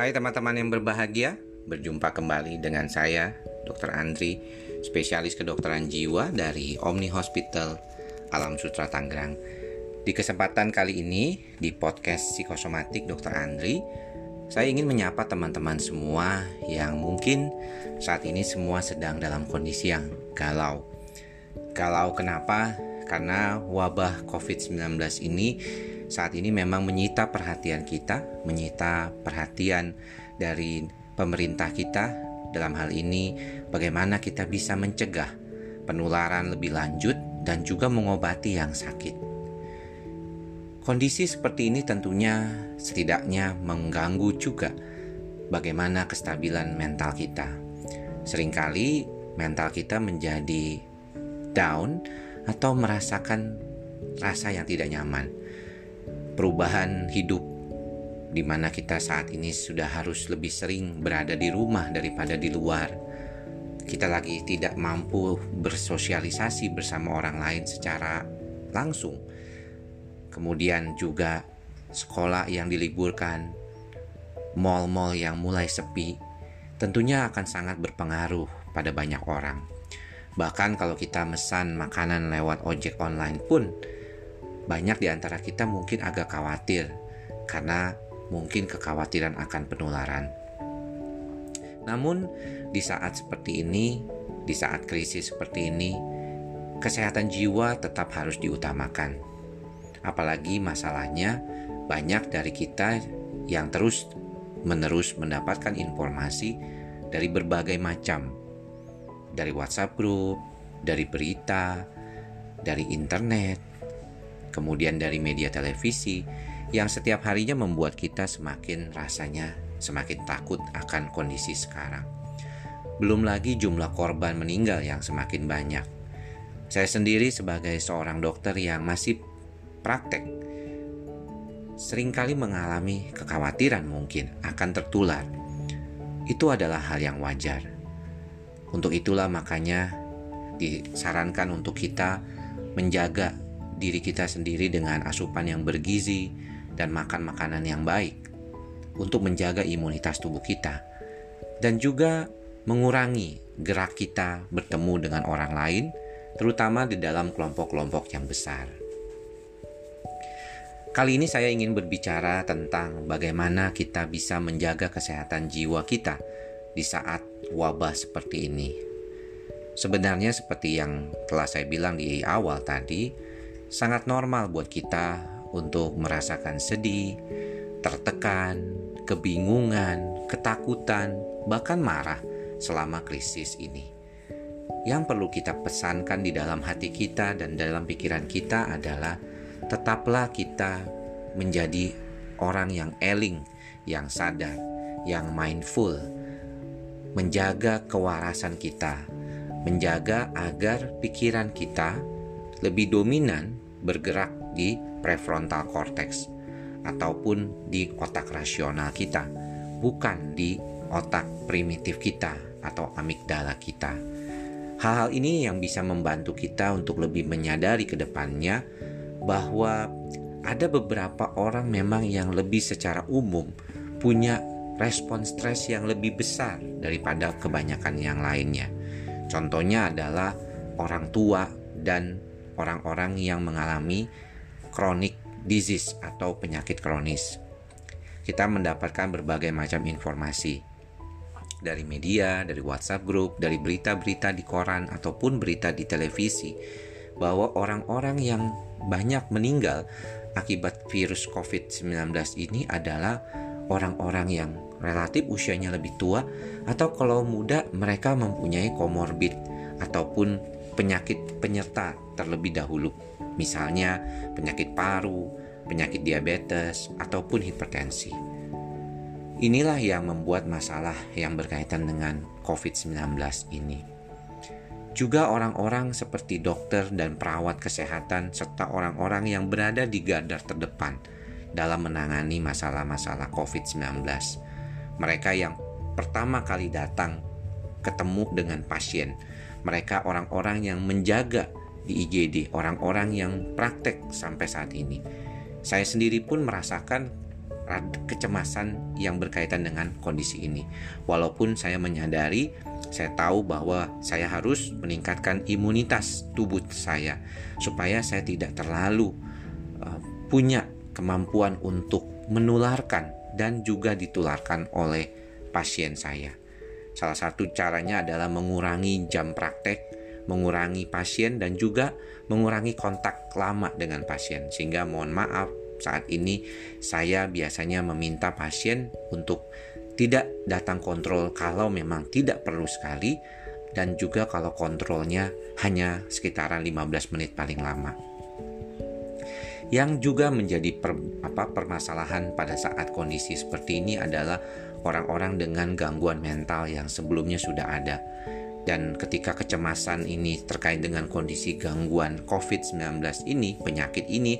Hai teman-teman yang berbahagia, berjumpa kembali dengan saya, Dr. Andri, spesialis kedokteran jiwa dari Omni Hospital Alam Sutra Tangerang. Di kesempatan kali ini, di podcast psikosomatik Dr. Andri, saya ingin menyapa teman-teman semua yang mungkin saat ini semua sedang dalam kondisi yang galau. Galau kenapa? Karena wabah COVID-19 ini saat ini memang menyita perhatian kita, menyita perhatian dari pemerintah kita. Dalam hal ini, bagaimana kita bisa mencegah penularan lebih lanjut dan juga mengobati yang sakit. Kondisi seperti ini tentunya setidaknya mengganggu juga bagaimana kestabilan mental kita. Seringkali mental kita menjadi down atau merasakan rasa yang tidak nyaman perubahan hidup di mana kita saat ini sudah harus lebih sering berada di rumah daripada di luar. Kita lagi tidak mampu bersosialisasi bersama orang lain secara langsung. Kemudian juga sekolah yang diliburkan, mal-mal yang mulai sepi, tentunya akan sangat berpengaruh pada banyak orang. Bahkan kalau kita mesan makanan lewat ojek online pun, banyak di antara kita mungkin agak khawatir karena mungkin kekhawatiran akan penularan. Namun, di saat seperti ini, di saat krisis seperti ini, kesehatan jiwa tetap harus diutamakan. Apalagi masalahnya, banyak dari kita yang terus menerus mendapatkan informasi dari berbagai macam, dari WhatsApp group, dari berita, dari internet, kemudian dari media televisi yang setiap harinya membuat kita semakin rasanya semakin takut akan kondisi sekarang. Belum lagi jumlah korban meninggal yang semakin banyak. Saya sendiri sebagai seorang dokter yang masih praktek sering kali mengalami kekhawatiran mungkin akan tertular. Itu adalah hal yang wajar. Untuk itulah makanya disarankan untuk kita menjaga diri kita sendiri dengan asupan yang bergizi dan makan makanan yang baik untuk menjaga imunitas tubuh kita dan juga mengurangi gerak kita bertemu dengan orang lain terutama di dalam kelompok-kelompok yang besar. Kali ini saya ingin berbicara tentang bagaimana kita bisa menjaga kesehatan jiwa kita di saat wabah seperti ini. Sebenarnya seperti yang telah saya bilang di awal tadi, sangat normal buat kita untuk merasakan sedih, tertekan, kebingungan, ketakutan, bahkan marah selama krisis ini. Yang perlu kita pesankan di dalam hati kita dan dalam pikiran kita adalah tetaplah kita menjadi orang yang eling, yang sadar, yang mindful, menjaga kewarasan kita, menjaga agar pikiran kita lebih dominan bergerak di prefrontal cortex ataupun di otak rasional kita, bukan di otak primitif kita atau amigdala kita. Hal-hal ini yang bisa membantu kita untuk lebih menyadari ke depannya bahwa ada beberapa orang memang yang lebih secara umum punya respon stres yang lebih besar daripada kebanyakan yang lainnya. Contohnya adalah orang tua dan orang-orang yang mengalami chronic disease atau penyakit kronis. Kita mendapatkan berbagai macam informasi dari media, dari WhatsApp group, dari berita-berita di koran ataupun berita di televisi bahwa orang-orang yang banyak meninggal akibat virus COVID-19 ini adalah orang-orang yang relatif usianya lebih tua atau kalau muda mereka mempunyai komorbid ataupun penyakit penyerta terlebih dahulu, misalnya penyakit paru, penyakit diabetes, ataupun hipertensi. Inilah yang membuat masalah yang berkaitan dengan COVID-19 ini. Juga orang-orang seperti dokter dan perawat kesehatan serta orang-orang yang berada di garda terdepan dalam menangani masalah-masalah COVID-19. Mereka yang pertama kali datang ketemu dengan pasien mereka orang-orang yang menjaga di IGD, orang-orang yang praktek sampai saat ini. Saya sendiri pun merasakan kecemasan yang berkaitan dengan kondisi ini. Walaupun saya menyadari, saya tahu bahwa saya harus meningkatkan imunitas tubuh saya supaya saya tidak terlalu uh, punya kemampuan untuk menularkan dan juga ditularkan oleh pasien saya. Salah satu caranya adalah mengurangi jam praktek, mengurangi pasien dan juga mengurangi kontak lama dengan pasien. Sehingga mohon maaf saat ini saya biasanya meminta pasien untuk tidak datang kontrol kalau memang tidak perlu sekali dan juga kalau kontrolnya hanya sekitaran 15 menit paling lama. Yang juga menjadi per, apa permasalahan pada saat kondisi seperti ini adalah orang-orang dengan gangguan mental yang sebelumnya sudah ada. Dan ketika kecemasan ini terkait dengan kondisi gangguan COVID-19 ini, penyakit ini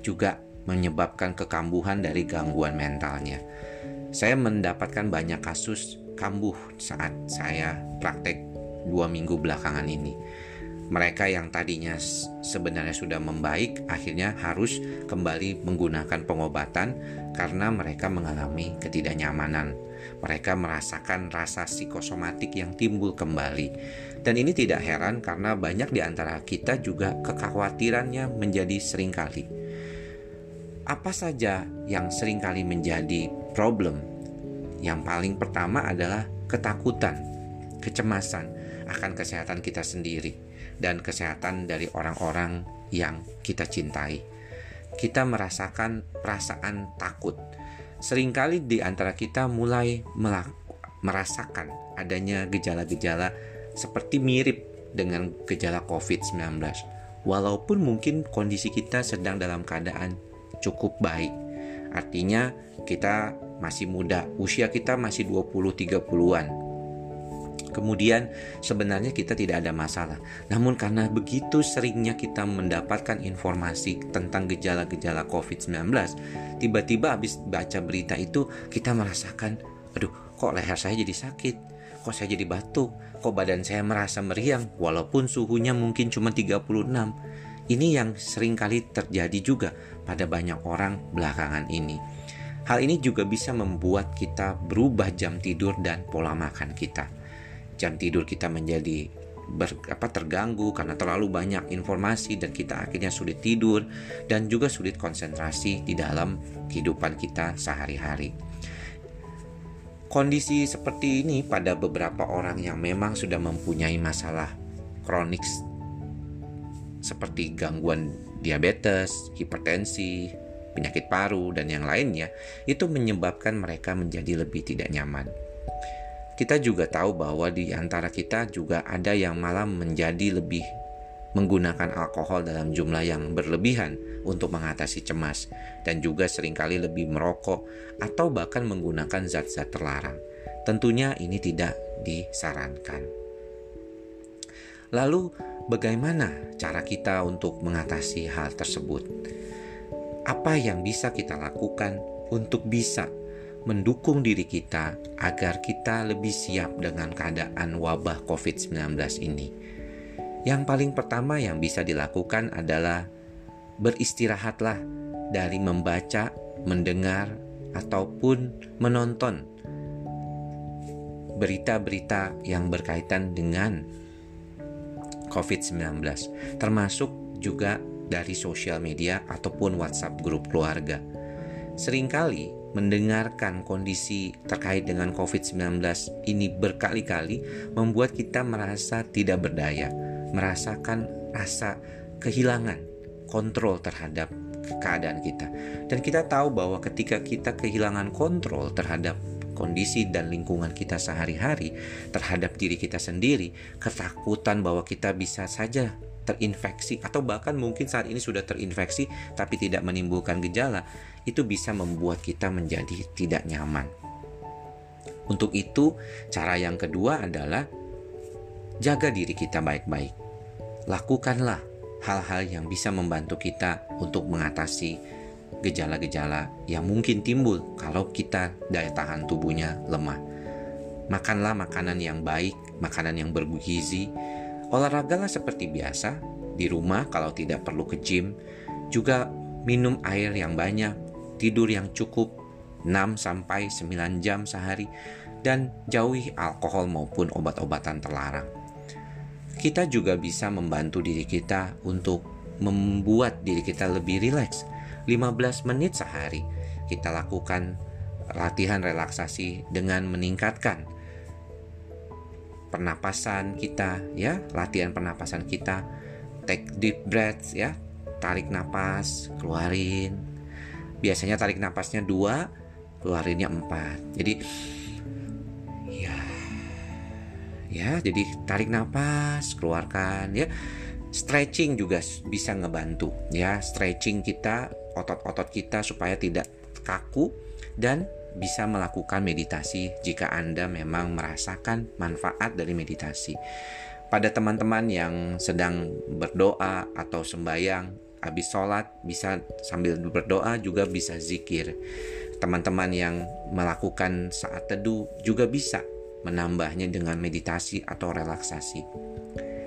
juga menyebabkan kekambuhan dari gangguan mentalnya. Saya mendapatkan banyak kasus kambuh saat saya praktek dua minggu belakangan ini. Mereka yang tadinya sebenarnya sudah membaik, akhirnya harus kembali menggunakan pengobatan karena mereka mengalami ketidaknyamanan. Mereka merasakan rasa psikosomatik yang timbul kembali, dan ini tidak heran karena banyak di antara kita juga kekhawatirannya menjadi sering kali apa saja yang sering kali menjadi problem? Yang paling pertama adalah ketakutan, kecemasan akan kesehatan kita sendiri dan kesehatan dari orang-orang yang kita cintai. Kita merasakan perasaan takut. Seringkali di antara kita mulai merasakan adanya gejala-gejala seperti mirip dengan gejala COVID-19. Walaupun mungkin kondisi kita sedang dalam keadaan cukup baik. Artinya kita masih muda, usia kita masih 20-30-an. Kemudian sebenarnya kita tidak ada masalah. Namun karena begitu seringnya kita mendapatkan informasi tentang gejala-gejala COVID-19, tiba-tiba habis baca berita itu kita merasakan, aduh kok leher saya jadi sakit, kok saya jadi batuk, kok badan saya merasa meriang walaupun suhunya mungkin cuma 36. Ini yang sering kali terjadi juga pada banyak orang belakangan ini. Hal ini juga bisa membuat kita berubah jam tidur dan pola makan kita. Jam tidur kita menjadi ber, apa, terganggu karena terlalu banyak informasi dan kita akhirnya sulit tidur dan juga sulit konsentrasi di dalam kehidupan kita sehari-hari. Kondisi seperti ini pada beberapa orang yang memang sudah mempunyai masalah kronik seperti gangguan diabetes, hipertensi, penyakit paru, dan yang lainnya, itu menyebabkan mereka menjadi lebih tidak nyaman. Kita juga tahu bahwa di antara kita juga ada yang malah menjadi lebih menggunakan alkohol dalam jumlah yang berlebihan untuk mengatasi cemas dan juga sering kali lebih merokok atau bahkan menggunakan zat-zat terlarang. Tentunya ini tidak disarankan. Lalu Bagaimana cara kita untuk mengatasi hal tersebut? Apa yang bisa kita lakukan untuk bisa mendukung diri kita agar kita lebih siap dengan keadaan wabah COVID-19 ini? Yang paling pertama yang bisa dilakukan adalah beristirahatlah dari membaca, mendengar, ataupun menonton berita-berita yang berkaitan dengan COVID-19, termasuk juga dari sosial media ataupun WhatsApp grup keluarga. Seringkali mendengarkan kondisi terkait dengan COVID-19 ini berkali-kali membuat kita merasa tidak berdaya, merasakan rasa kehilangan kontrol terhadap keadaan kita. Dan kita tahu bahwa ketika kita kehilangan kontrol terhadap kondisi dan lingkungan kita sehari-hari terhadap diri kita sendiri, ketakutan bahwa kita bisa saja terinfeksi atau bahkan mungkin saat ini sudah terinfeksi tapi tidak menimbulkan gejala, itu bisa membuat kita menjadi tidak nyaman. Untuk itu, cara yang kedua adalah jaga diri kita baik-baik. Lakukanlah hal-hal yang bisa membantu kita untuk mengatasi gejala-gejala yang mungkin timbul kalau kita daya tahan tubuhnya lemah. Makanlah makanan yang baik, makanan yang bergizi. Olahragalah seperti biasa di rumah kalau tidak perlu ke gym. Juga minum air yang banyak, tidur yang cukup, sampai 9 jam sehari dan jauhi alkohol maupun obat-obatan terlarang. Kita juga bisa membantu diri kita untuk membuat diri kita lebih rileks. 15 menit sehari kita lakukan latihan relaksasi dengan meningkatkan pernapasan kita ya, latihan pernapasan kita. Take deep breaths ya, tarik napas, keluarin. Biasanya tarik napasnya dua, keluarinnya empat. Jadi ya, ya, jadi tarik napas, keluarkan ya. Stretching juga bisa ngebantu ya, stretching kita, otot-otot kita supaya tidak kaku dan bisa melakukan meditasi jika Anda memang merasakan manfaat dari meditasi. Pada teman-teman yang sedang berdoa atau sembahyang, habis sholat bisa sambil berdoa juga bisa zikir. Teman-teman yang melakukan saat teduh juga bisa menambahnya dengan meditasi atau relaksasi.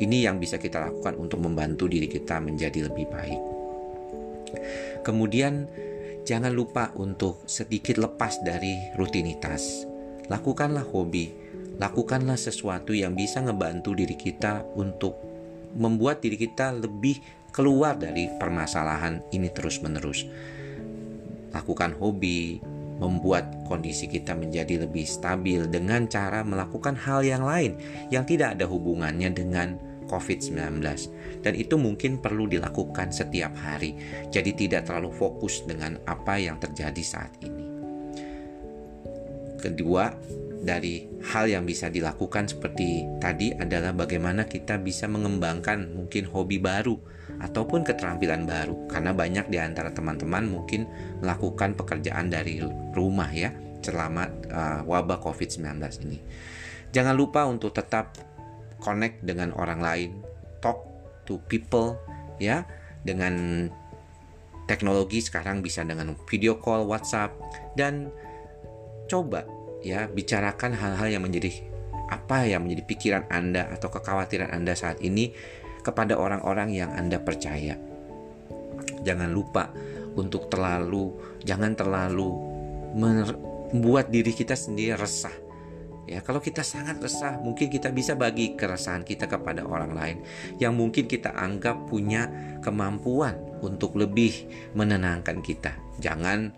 Ini yang bisa kita lakukan untuk membantu diri kita menjadi lebih baik. Kemudian Jangan lupa untuk sedikit lepas dari rutinitas. Lakukanlah hobi, lakukanlah sesuatu yang bisa ngebantu diri kita untuk membuat diri kita lebih keluar dari permasalahan ini terus-menerus. Lakukan hobi, membuat kondisi kita menjadi lebih stabil dengan cara melakukan hal yang lain yang tidak ada hubungannya dengan COVID-19 dan itu mungkin perlu dilakukan setiap hari. Jadi tidak terlalu fokus dengan apa yang terjadi saat ini. Kedua, dari hal yang bisa dilakukan seperti tadi adalah bagaimana kita bisa mengembangkan mungkin hobi baru ataupun keterampilan baru karena banyak di antara teman-teman mungkin melakukan pekerjaan dari rumah ya selama uh, wabah COVID-19 ini. Jangan lupa untuk tetap connect dengan orang lain, talk to people ya dengan teknologi sekarang bisa dengan video call, WhatsApp dan coba ya bicarakan hal-hal yang menjadi apa yang menjadi pikiran Anda atau kekhawatiran Anda saat ini kepada orang-orang yang Anda percaya. Jangan lupa untuk terlalu jangan terlalu membuat diri kita sendiri resah Ya, kalau kita sangat resah, mungkin kita bisa bagi keresahan kita kepada orang lain yang mungkin kita anggap punya kemampuan untuk lebih menenangkan kita. Jangan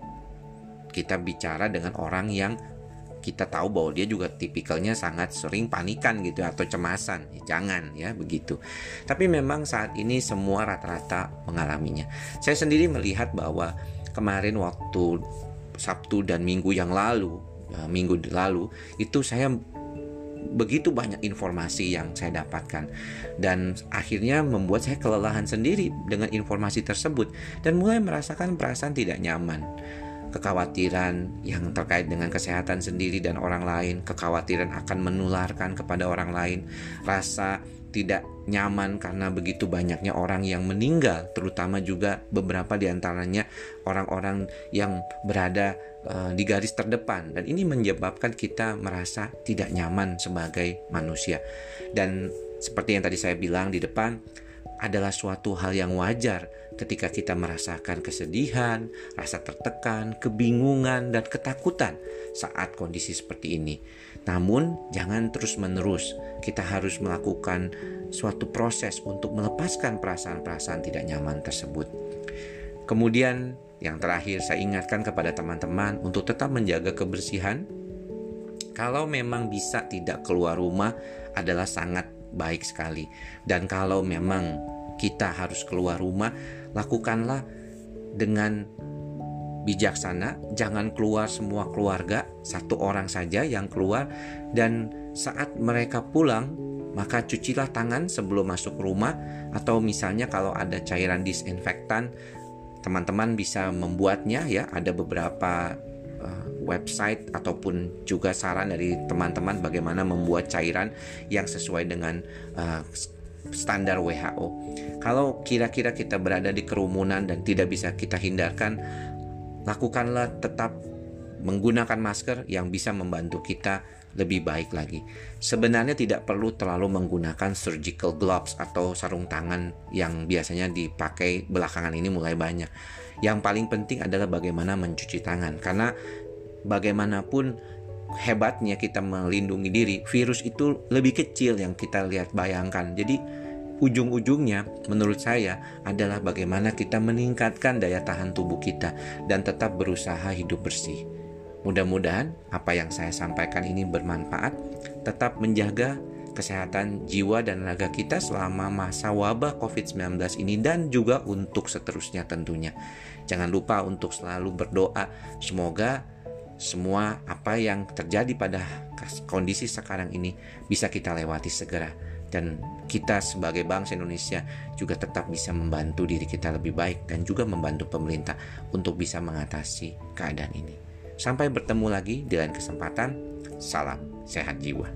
kita bicara dengan orang yang kita tahu bahwa dia juga tipikalnya sangat sering panikan gitu atau cemasan. Ya, jangan ya begitu. Tapi memang saat ini semua rata-rata mengalaminya. Saya sendiri melihat bahwa kemarin waktu Sabtu dan Minggu yang lalu uh, minggu lalu itu saya begitu banyak informasi yang saya dapatkan. Dan akhirnya membuat saya kelelahan sendiri dengan informasi tersebut. Dan mulai merasakan perasaan tidak nyaman kekhawatiran yang terkait dengan kesehatan sendiri dan orang lain, kekhawatiran akan menularkan kepada orang lain, rasa tidak nyaman karena begitu banyaknya orang yang meninggal, terutama juga beberapa di antaranya orang-orang yang berada uh, di garis terdepan dan ini menyebabkan kita merasa tidak nyaman sebagai manusia. Dan seperti yang tadi saya bilang di depan, adalah suatu hal yang wajar ketika kita merasakan kesedihan, rasa tertekan, kebingungan, dan ketakutan saat kondisi seperti ini. Namun, jangan terus-menerus kita harus melakukan suatu proses untuk melepaskan perasaan-perasaan tidak nyaman tersebut. Kemudian, yang terakhir, saya ingatkan kepada teman-teman untuk tetap menjaga kebersihan. Kalau memang bisa tidak keluar rumah, adalah sangat baik sekali, dan kalau memang kita harus keluar rumah, lakukanlah dengan bijaksana, jangan keluar semua keluarga, satu orang saja yang keluar. Dan saat mereka pulang maka cucilah tangan sebelum masuk rumah. Atau misalnya kalau ada cairan disinfektan teman-teman bisa membuatnya ya. Ada beberapa uh, website ataupun juga saran dari teman-teman bagaimana membuat cairan yang sesuai dengan uh, standar WHO. Kalau kira-kira kita berada di kerumunan dan tidak bisa kita hindarkan, lakukanlah tetap menggunakan masker yang bisa membantu kita lebih baik lagi. Sebenarnya tidak perlu terlalu menggunakan surgical gloves atau sarung tangan yang biasanya dipakai belakangan ini mulai banyak. Yang paling penting adalah bagaimana mencuci tangan karena bagaimanapun hebatnya kita melindungi diri, virus itu lebih kecil yang kita lihat bayangkan. Jadi ujung-ujungnya menurut saya adalah bagaimana kita meningkatkan daya tahan tubuh kita dan tetap berusaha hidup bersih. Mudah-mudahan apa yang saya sampaikan ini bermanfaat, tetap menjaga kesehatan jiwa dan raga kita selama masa wabah COVID-19 ini dan juga untuk seterusnya tentunya. Jangan lupa untuk selalu berdoa semoga semua apa yang terjadi pada kondisi sekarang ini bisa kita lewati segera dan kita sebagai bangsa Indonesia juga tetap bisa membantu diri kita lebih baik dan juga membantu pemerintah untuk bisa mengatasi keadaan ini. Sampai bertemu lagi lain kesempatan. Salam sehat jiwa.